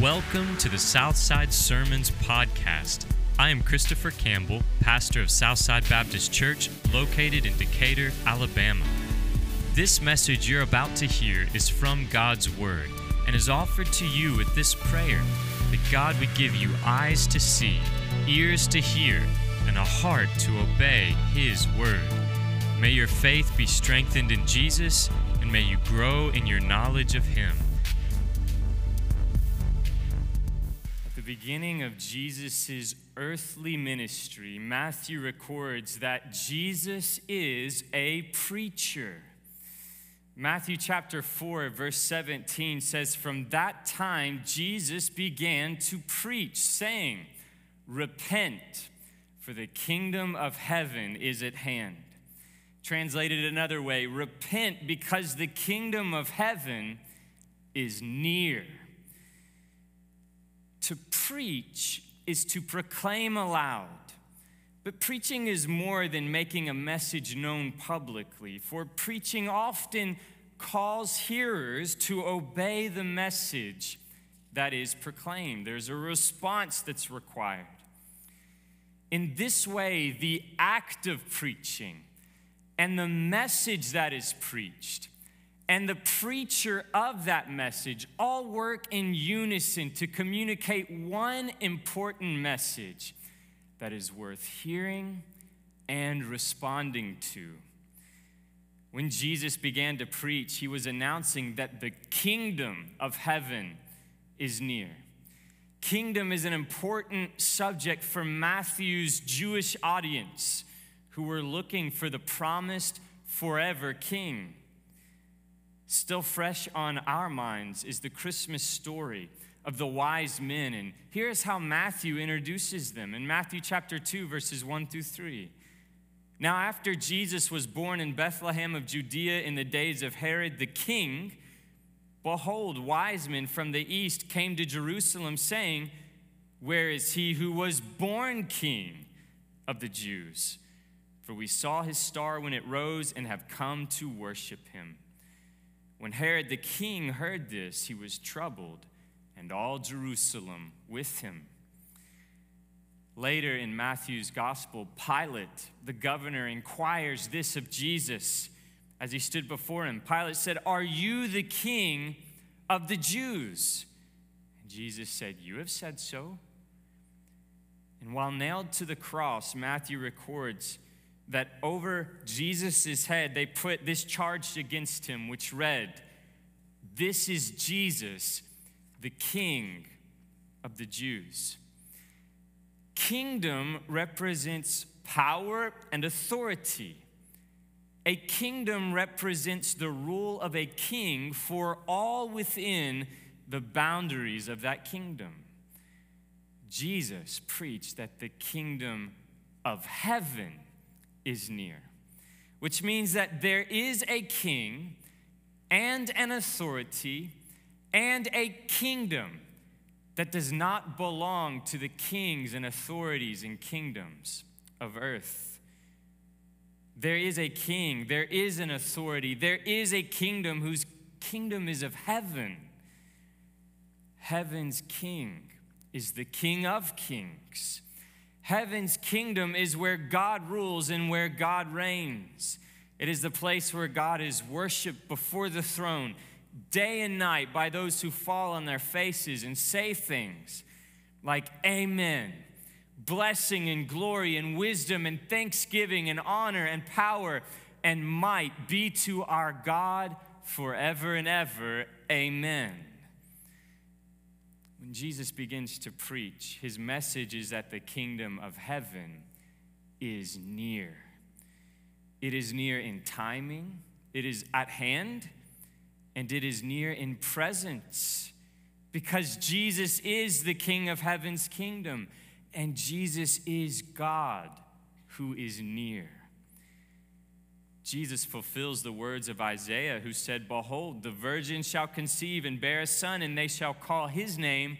Welcome to the Southside Sermons Podcast. I am Christopher Campbell, pastor of Southside Baptist Church, located in Decatur, Alabama. This message you're about to hear is from God's Word and is offered to you with this prayer that God would give you eyes to see, ears to hear, and a heart to obey His Word. May your faith be strengthened in Jesus, and may you grow in your knowledge of Him. Beginning of Jesus' earthly ministry, Matthew records that Jesus is a preacher. Matthew chapter 4, verse 17 says, From that time Jesus began to preach, saying, Repent, for the kingdom of heaven is at hand. Translated another way, repent because the kingdom of heaven is near. To preach is to proclaim aloud. But preaching is more than making a message known publicly, for preaching often calls hearers to obey the message that is proclaimed. There's a response that's required. In this way, the act of preaching and the message that is preached and the preacher of that message all work in unison to communicate one important message that is worth hearing and responding to. When Jesus began to preach, he was announcing that the kingdom of heaven is near. Kingdom is an important subject for Matthew's Jewish audience who were looking for the promised forever king. Still fresh on our minds is the Christmas story of the wise men. And here's how Matthew introduces them in Matthew chapter 2, verses 1 through 3. Now, after Jesus was born in Bethlehem of Judea in the days of Herod the king, behold, wise men from the east came to Jerusalem, saying, Where is he who was born king of the Jews? For we saw his star when it rose and have come to worship him. When Herod the king heard this, he was troubled, and all Jerusalem with him. Later in Matthew's gospel, Pilate, the governor, inquires this of Jesus as he stood before him. Pilate said, Are you the king of the Jews? And Jesus said, You have said so. And while nailed to the cross, Matthew records that over Jesus' head they put this charge against him, which read, This is Jesus, the King of the Jews. Kingdom represents power and authority. A kingdom represents the rule of a king for all within the boundaries of that kingdom. Jesus preached that the kingdom of heaven is near, which means that there is a king and an authority and a kingdom that does not belong to the kings and authorities and kingdoms of earth. There is a king, there is an authority, there is a kingdom whose kingdom is of heaven. Heaven's king is the king of kings. Heaven's kingdom is where God rules and where God reigns. It is the place where God is worshiped before the throne day and night by those who fall on their faces and say things like, Amen. Blessing and glory and wisdom and thanksgiving and honor and power and might be to our God forever and ever. Amen. When Jesus begins to preach, his message is that the kingdom of heaven is near. It is near in timing, it is at hand, and it is near in presence because Jesus is the King of heaven's kingdom and Jesus is God who is near. Jesus fulfills the words of Isaiah, who said, Behold, the virgin shall conceive and bear a son, and they shall call his name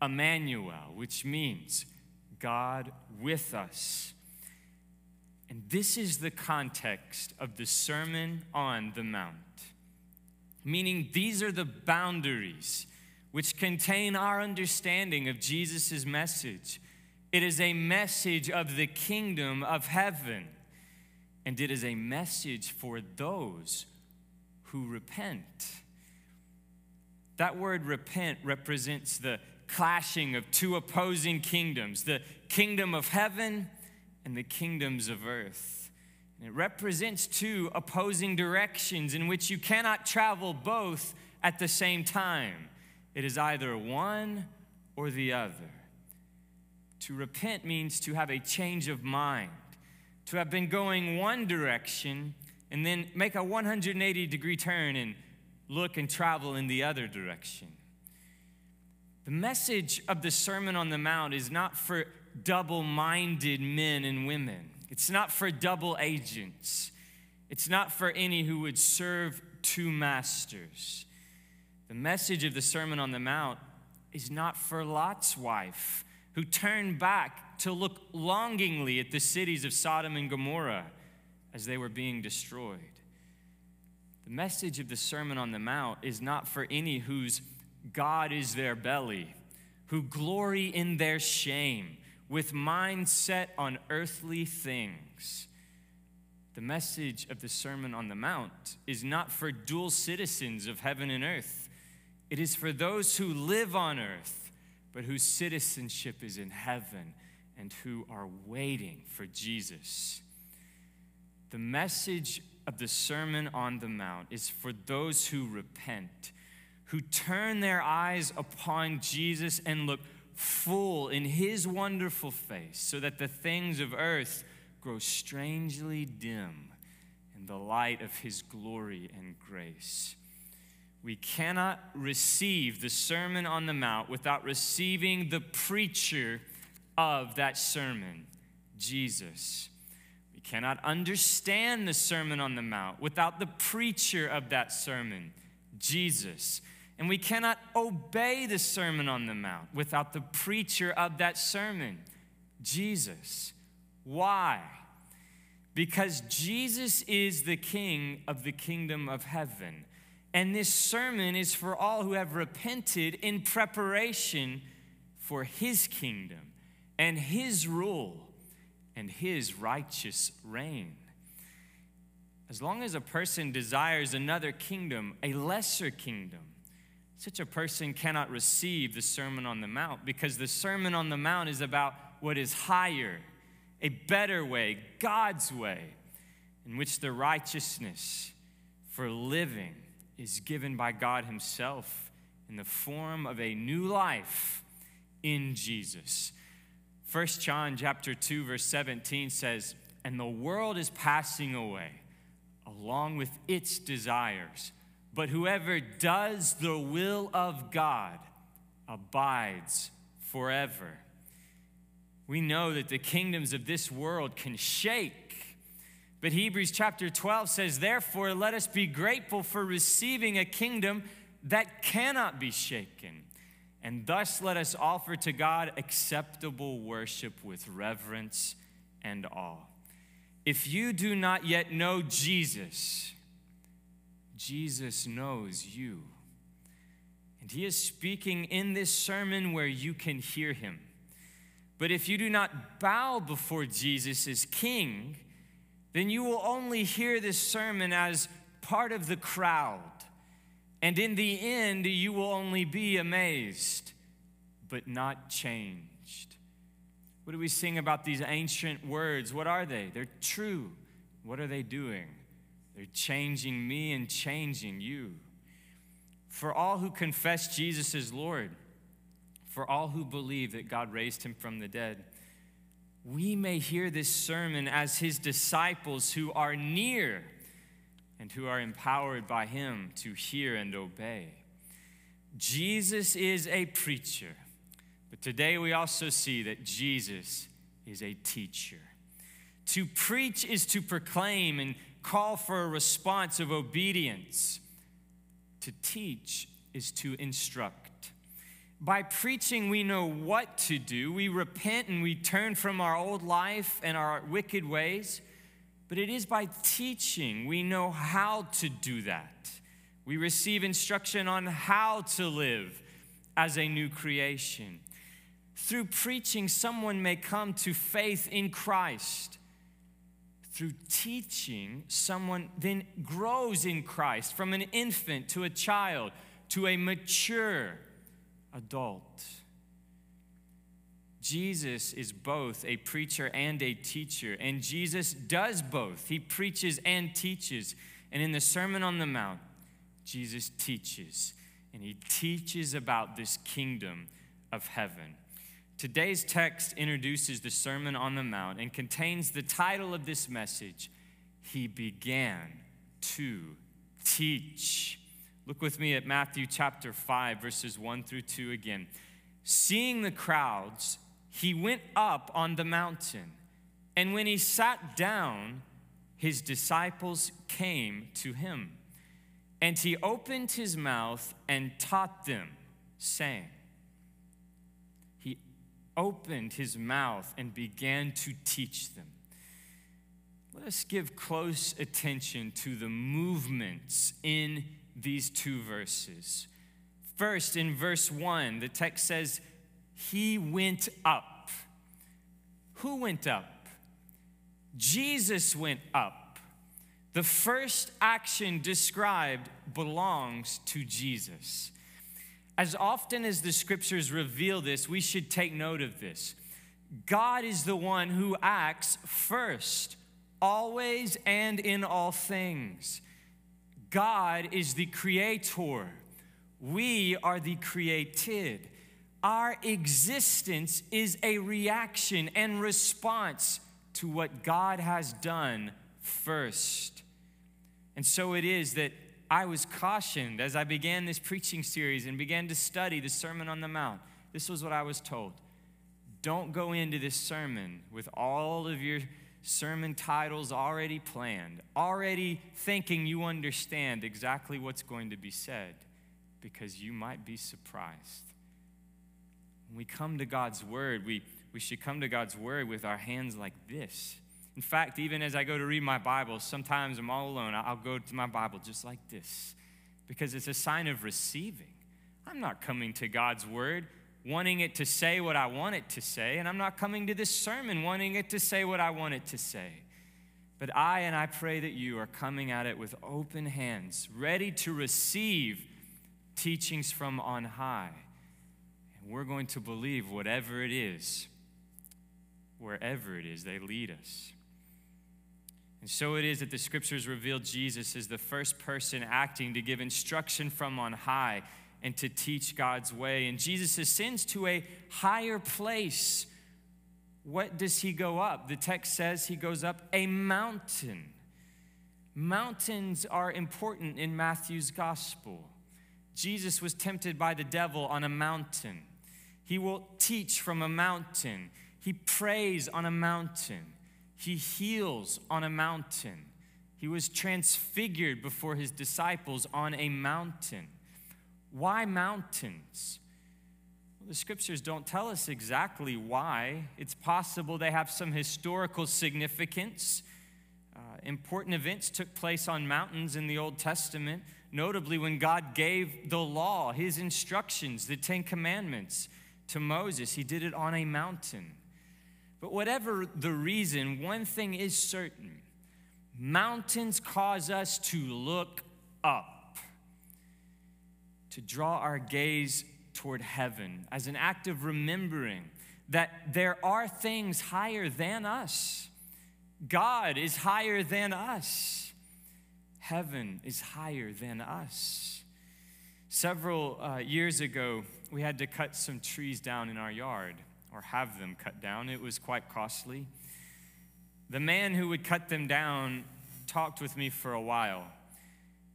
Emmanuel, which means God with us. And this is the context of the Sermon on the Mount meaning these are the boundaries which contain our understanding of Jesus' message. It is a message of the kingdom of heaven, and it is a message for those who repent. That word repent represents the clashing of two opposing kingdoms the kingdom of heaven and the kingdoms of earth. And it represents two opposing directions in which you cannot travel both at the same time. It is either one or the other. To repent means to have a change of mind, to have been going one direction and then make a 180 degree turn and look and travel in the other direction. The message of the Sermon on the Mount is not for double minded men and women, it's not for double agents, it's not for any who would serve two masters. The message of the Sermon on the Mount is not for Lot's wife, who turned back to look longingly at the cities of Sodom and Gomorrah as they were being destroyed. The message of the Sermon on the Mount is not for any whose God is their belly, who glory in their shame, with mind set on earthly things. The message of the Sermon on the Mount is not for dual citizens of heaven and earth. It is for those who live on earth, but whose citizenship is in heaven and who are waiting for Jesus. The message of the Sermon on the Mount is for those who repent, who turn their eyes upon Jesus and look full in his wonderful face, so that the things of earth grow strangely dim in the light of his glory and grace. We cannot receive the Sermon on the Mount without receiving the preacher of that sermon, Jesus We cannot understand the Sermon on the Mount without the preacher of that sermon, Jesus. And we cannot obey the Sermon on the Mount without the preacher of that sermon, Jesus. Why? Because Jesus is the King of the kingdom of heaven. And this sermon is for all who have repented in preparation for his kingdom and his rule and his righteous reign. As long as a person desires another kingdom, a lesser kingdom, such a person cannot receive the Sermon on the Mount because the Sermon on the Mount is about what is higher, a better way, God's way, in which the righteousness for living is given by God Himself in the form of a new life in Jesus. 1 John chapter 2 verse 17 says, "And the world is passing away along with its desires, but whoever does the will of God abides forever." We know that the kingdoms of this world can shake. But Hebrews chapter 12 says, Therefore, let us be grateful for receiving a kingdom that cannot be shaken and thus let us offer to God acceptable worship with reverence and awe. If you do not yet know Jesus, Jesus knows you. And he is speaking in this sermon where you can hear him. But if you do not bow before Jesus as king, then you will only hear this sermon as part of the crowd and in the end, you will only be amazed, but not changed. What do we sing about these ancient words? What are they? They're true. What are they doing? They're changing me and changing you. For all who confess Jesus as Lord, for all who believe that God raised him from the dead, we may hear this sermon as his disciples who are near and who are empowered by him to hear and obey. Jesus is a preacher, but today we also see that Jesus is a teacher. To preach is to proclaim and call for a response of obedience. To teach is to instruct. By preaching, we know what to do. We repent and we turn from our old life and our wicked ways. But it is by teaching we know how to do that. We receive instruction on how to live as a new creation. Through preaching, someone may come to faith in Christ. Through teaching, someone then grows in Christ from an infant to a child to a mature adult. Jesus is both a preacher and a teacher, and Jesus does both. He preaches and teaches. And in the Sermon on the Mount, Jesus teaches, and he teaches about this kingdom of heaven. Today's text introduces the Sermon on the Mount and contains the title of this message He began to teach. Look with me at Matthew chapter 5, verses 1 through 2 again. Seeing the crowds, he went up on the mountain, and when he sat down, his disciples came to him. And he opened his mouth and taught them, saying, He opened his mouth and began to teach them. Let us give close attention to the movements in these two verses. First, in verse 1, the text says, He went up. Who went up? Jesus went up. The first action described belongs to Jesus. As often as the scriptures reveal this, we should take note of this. God is the one who acts first, always and in all things. God is the creator. We are the created. Our existence is a reaction and response to what God has done first. And so it is that I was cautioned as I began this preaching series and began to study the Sermon on the Mount. This was what I was told. Don't go into this sermon with all of your sermon titles already planned, already thinking you understand exactly what's going to be said, because you might be surprised. When we come to God's Word, we, we should come to God's Word with our hands like this. In fact, even as I go to read my Bible, sometimes I'm all alone. I'll go to my Bible just like this because it's a sign of receiving. I'm not coming to God's Word wanting it to say what I want it to say, and I'm not coming to this sermon wanting it to say what I want it to say. But I and I pray that you are coming at it with open hands, ready to receive teachings from on high. We're going to believe whatever it is, wherever it is they lead us. And so it is that the scriptures reveal Jesus as the first person acting to give instruction from on high and to teach God's way. And Jesus ascends to a higher place. What does he go up? The text says he goes up a mountain. Mountains are important in Matthew's gospel. Jesus was tempted by the devil on a mountain. He will teach from a mountain. He prays on a mountain. He heals on a mountain. He was transfigured before his disciples on a mountain. Why mountains? Well, the scriptures don't tell us exactly why. It's possible they have some historical significance. Uh, important events took place on mountains in the Old Testament, notably when God gave the law, his instructions, the Ten Commandments to Moses. He did it on a mountain. But whatever the reason, one thing is certain mountains cause us to look up to draw our gaze toward heaven as an act of remembering that there are things higher than us. God is higher than us. Heaven is higher than us. Several uh, years ago, we had to cut some trees down in our yard, or have them cut down. It was quite costly. The man who would cut them down talked with me for a while.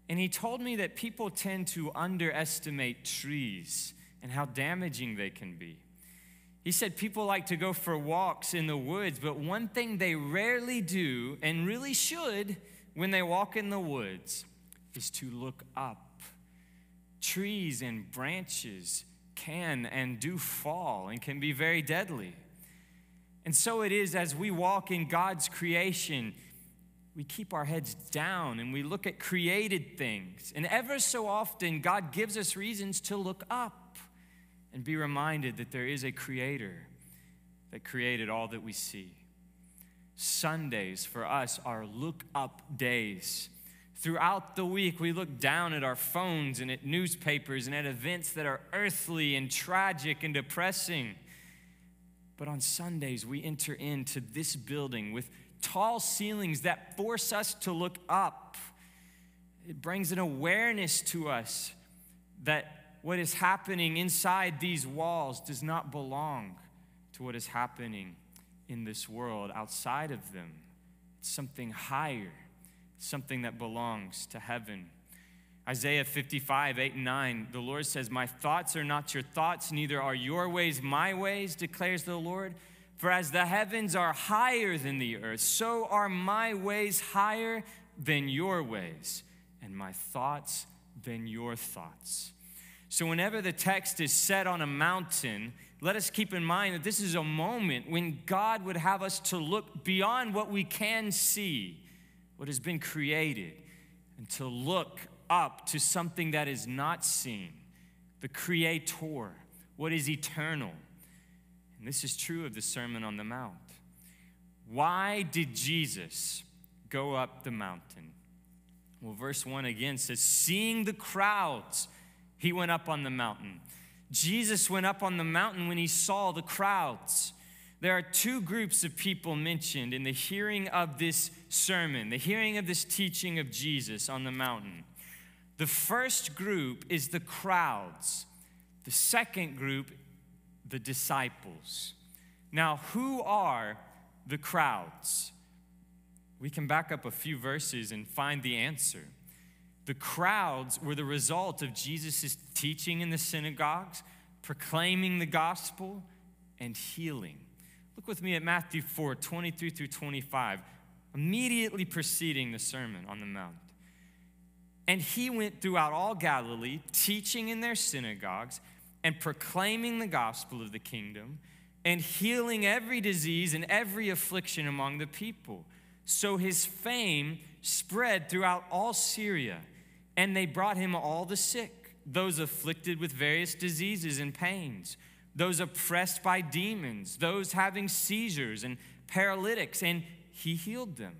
And he told me that people tend to underestimate trees and how damaging they can be. He said people like to go for walks in the woods, but one thing they rarely do and really should when they walk in the woods is to look up. Trees and branches can and do fall and can be very deadly. And so it is as we walk in God's creation we keep our heads down and we look at created things. And ever so often, God gives us reasons to look up. and be reminded that there is a creator that created all that we see. Sundays for us are look up days. Throughout the week, we look down at our phones and at newspapers and at events that are earthly and tragic and depressing. But on Sundays, we enter into this building with tall ceilings that force us to look up. It brings an awareness to us that what is happening inside these walls does not belong to what is happening in this world outside of them. It's something higher, something that belongs to heaven. Isaiah 55, 8 and 9, the Lord says, My thoughts are not your thoughts, neither are your ways my ways, declares the Lord. For as the heavens are higher than the earth, so are my ways higher than your ways, and my thoughts than your thoughts. So, whenever the text is set on a mountain, let us keep in mind that this is a moment when God would have us to look beyond what we can see, what has been created, and to look up to something that is not seen, the Creator, what is eternal. And this is true of the Sermon on the Mount. Why did Jesus go up the mountain? Well, verse 1 again says, Seeing the crowds, he went up on the mountain. Jesus went up on the mountain when he saw the crowds. There are two groups of people mentioned in the hearing of this sermon, the hearing of this teaching of Jesus on the mountain. The first group is the crowds, the second group, the disciples. Now, who are the crowds? We can back up a few verses and find the answer. The crowds were the result of Jesus' teaching in the synagogues, proclaiming the gospel, and healing. Look with me at Matthew 4 23 through 25, immediately preceding the Sermon on the Mount. And he went throughout all Galilee, teaching in their synagogues and proclaiming the gospel of the kingdom and healing every disease and every affliction among the people. So his fame spread throughout all Syria, and they brought him all the sick, those afflicted with various diseases and pains, those oppressed by demons, those having seizures and paralytics, and he healed them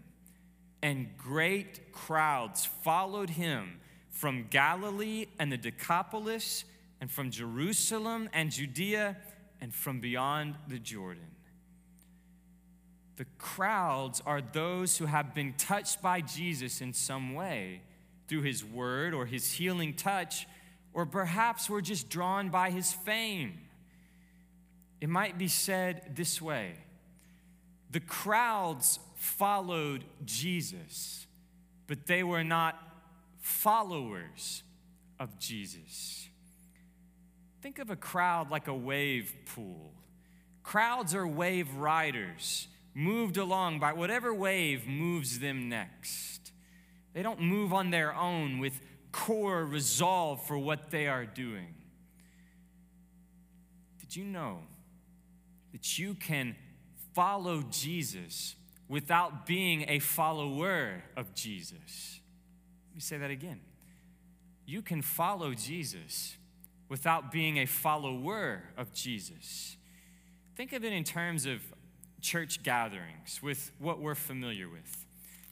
and great crowds followed him from Galilee and the Decapolis, and from Jerusalem and Judea, and from beyond the Jordan. The crowds are those who have been touched by Jesus in some way through his word or his healing touch, or perhaps were just drawn by his fame. It might be said this way the crowds followed Jesus, but they were not followers of Jesus. Think of a crowd like a wave pool. Crowds are wave riders, moved along by whatever wave moves them next. They don't move on their own with core resolve for what they are doing. Did you know that you can follow Jesus without being a follower of Jesus. Let me say that again. You can follow Jesus without being a follower of Jesus. Think of it in terms of church gatherings with what we're familiar with.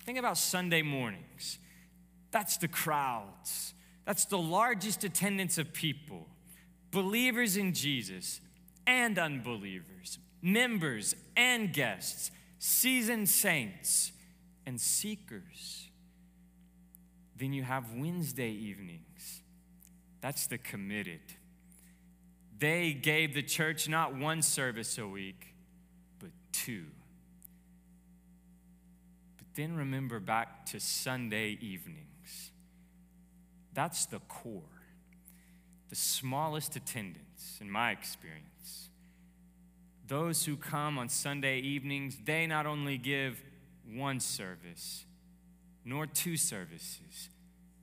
Think about Sunday mornings. That's the crowds. That's the largest attendance of people, believers in Jesus and unbelievers, members and guests, seasoned saints, and seekers. Then you have Wednesday evenings. That's the committed. They gave the church not one service a week, but two. But then remember back to Sunday evenings. That's the core, the smallest attendance, in my experience those who come on Sunday evenings, they not only give one service, nor two services,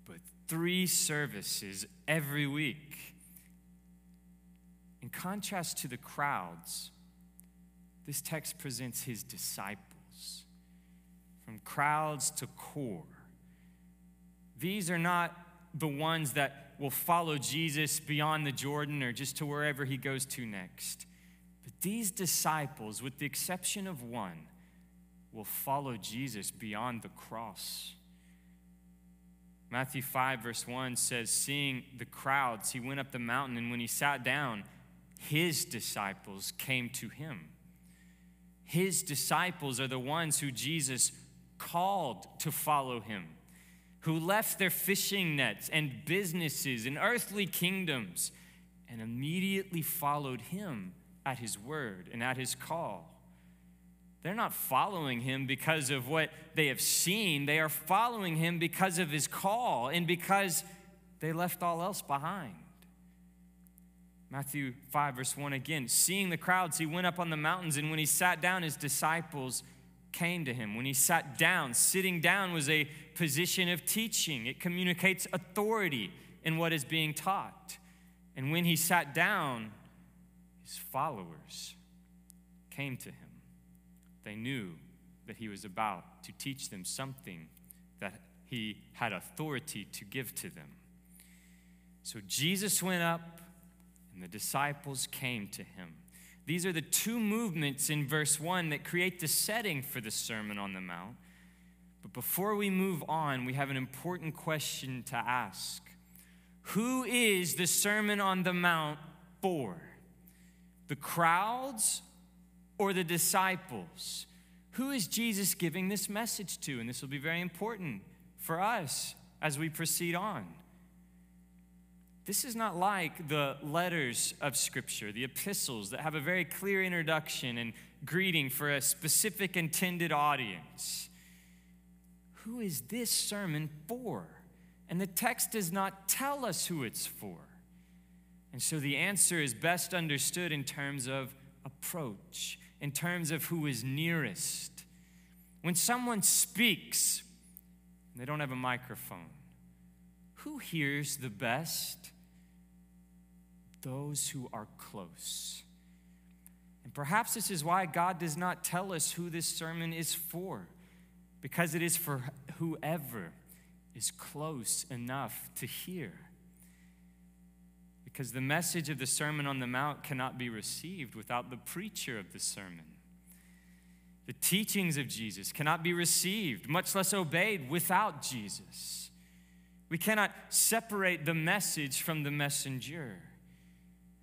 but three services every week. In contrast to the crowds, this text presents his disciples from crowds to core. These are not the ones that will follow Jesus beyond the Jordan or just to wherever he goes to next. But these disciples, with the exception of one, will follow Jesus beyond the cross. Matthew 5, verse 1 says, Seeing the crowds, he went up the mountain, and when he sat down, his disciples came to him. His disciples are the ones who Jesus called to follow him, who left their fishing nets and businesses and earthly kingdoms and immediately followed him at his word and at his call. They're not following him because of what they have seen. They are following him because of his call and because they left all else behind. Matthew 5, verse 1 again. Seeing the crowds, he went up on the mountains, and when he sat down, his disciples came to him. When he sat down, sitting down was a position of teaching, it communicates authority in what is being taught. And when he sat down, his followers came to him. They knew that he was about to teach them something that he had authority to give to them. So Jesus went up and the disciples came to him. These are the two movements in verse 1 that create the setting for the Sermon on the Mount. But before we move on, we have an important question to ask Who is the Sermon on the Mount for? The crowds or the disciples? Who is Jesus giving this message to? And this will be very important for us as we proceed on. This is not like the letters of Scripture, the epistles that have a very clear introduction and greeting for a specific intended audience. Who is this sermon for? And the text does not tell us who it's for. And so the answer is best understood in terms of approach, in terms of who is nearest. When someone speaks, and they don't have a microphone, who hears the best? Those who are close. And perhaps this is why God does not tell us who this sermon is for, because it is for whoever is close enough to hear. Because the message of the Sermon on the Mount cannot be received without the preacher of the sermon. The teachings of Jesus cannot be received, much less obeyed, without Jesus. We cannot separate the message from the messenger.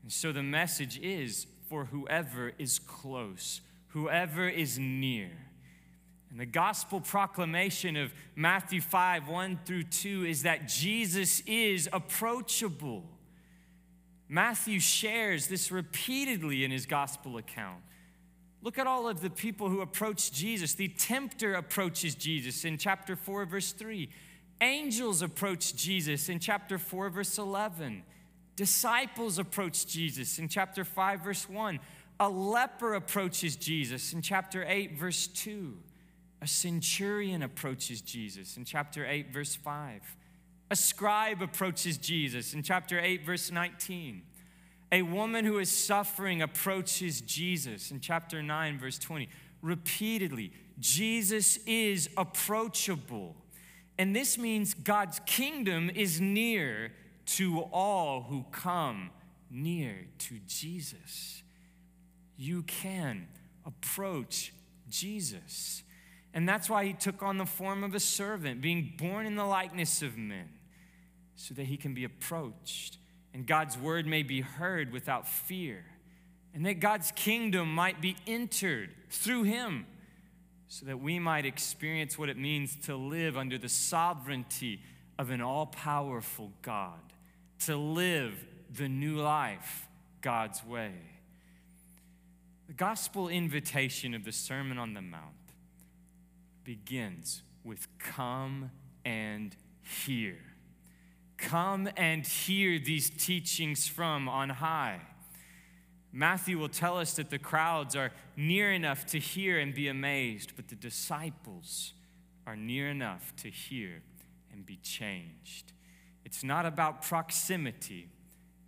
And so the message is for whoever is close, whoever is near. And the gospel proclamation of Matthew 5 1 through 2 is that Jesus is approachable. Matthew shares this repeatedly in his gospel account. Look at all of the people who approach Jesus. The tempter approaches Jesus in chapter 4, verse 3. Angels approach Jesus in chapter 4, verse 11. Disciples approach Jesus in chapter 5, verse 1. A leper approaches Jesus in chapter 8, verse 2. A centurion approaches Jesus in chapter 8, verse 5. A scribe approaches Jesus in chapter 8, verse 19. A woman who is suffering approaches Jesus in chapter 9, verse 20. Repeatedly, Jesus is approachable. And this means God's kingdom is near to all who come near to Jesus. You can approach Jesus. And that's why he took on the form of a servant, being born in the likeness of men, so that he can be approached and God's word may be heard without fear, and that God's kingdom might be entered through him, so that we might experience what it means to live under the sovereignty of an all powerful God to live the new life God's way. The gospel invitation of the Sermon on the Mount begins with come and hear. Come and hear these teachings from on high. Matthew will tell us that the crowds are near enough to hear and be amazed, but the disciples are near enough to hear and be changed. It's not about proximity,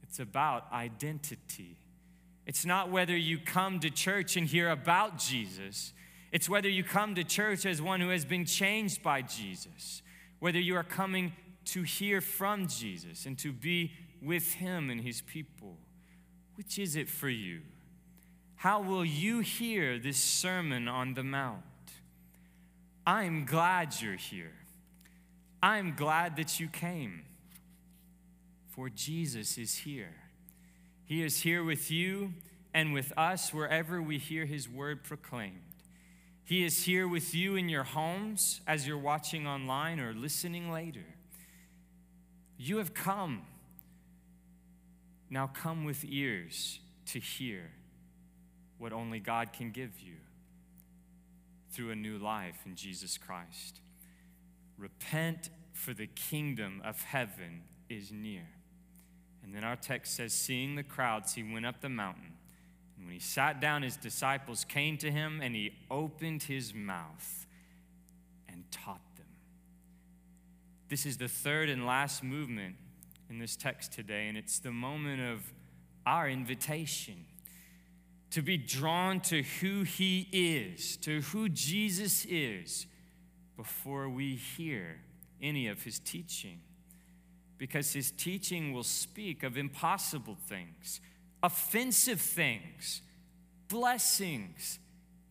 it's about identity. It's not whether you come to church and hear about Jesus, it's whether you come to church as one who has been changed by Jesus, whether you are coming to hear from Jesus and to be with him and his people. Which is it for you? How will you hear this Sermon on the Mount? I'm glad you're here. I'm glad that you came. For Jesus is here. He is here with you and with us wherever we hear his word proclaimed. He is here with you in your homes as you're watching online or listening later. You have come. Now come with ears to hear what only God can give you through a new life in Jesus Christ. Repent, for the kingdom of heaven is near. And then our text says, Seeing the crowds, he went up the mountain. And when he sat down, his disciples came to him, and he opened his mouth and taught them. This is the third and last movement in this text today, and it's the moment of our invitation to be drawn to who He is, to who Jesus is, before we hear any of His teaching. Because His teaching will speak of impossible things, offensive things, blessings,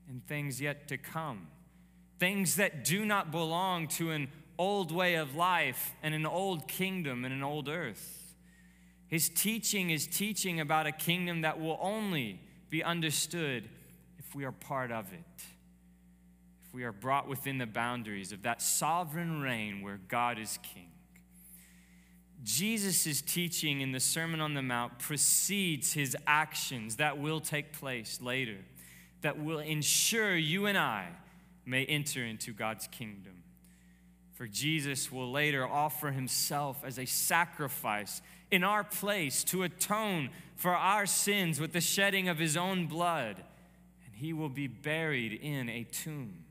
and things yet to come. Things that do not belong to an old way of life and an old kingdom and an old earth. His teaching is teaching about a kingdom that will only be understood if we are part of it, if we are brought within the boundaries of that sovereign reign where God is king. Jesus' teaching in the Sermon on the Mount precedes his actions that will take place later, that will ensure you and I may enter into God's kingdom. For Jesus will later offer himself as a sacrifice in our place to atone for our sins with the shedding of his own blood, and he will be buried in a tomb.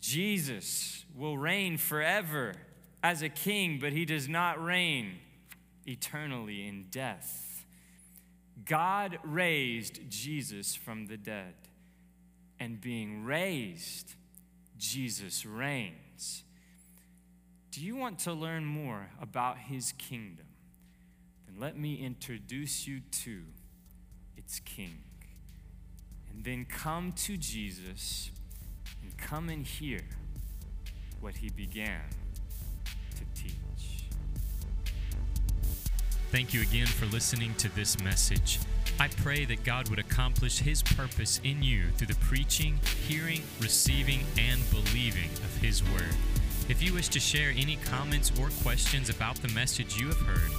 Jesus will reign forever as a king, but he does not reign eternally in death. God raised Jesus from the dead, and being raised, Jesus reigns. Do you want to learn more about his kingdom? Then let me introduce you to its king. And then come to Jesus and come and hear what he began Thank you again for listening to this message. I pray that God would accomplish His purpose in you through the preaching, hearing, receiving, and believing of His Word. If you wish to share any comments or questions about the message you have heard,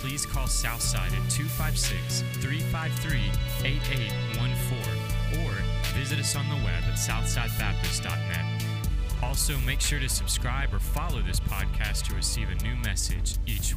please call Southside at 256 353 8814 or visit us on the web at southsidebaptist.net. Also, make sure to subscribe or follow this podcast to receive a new message each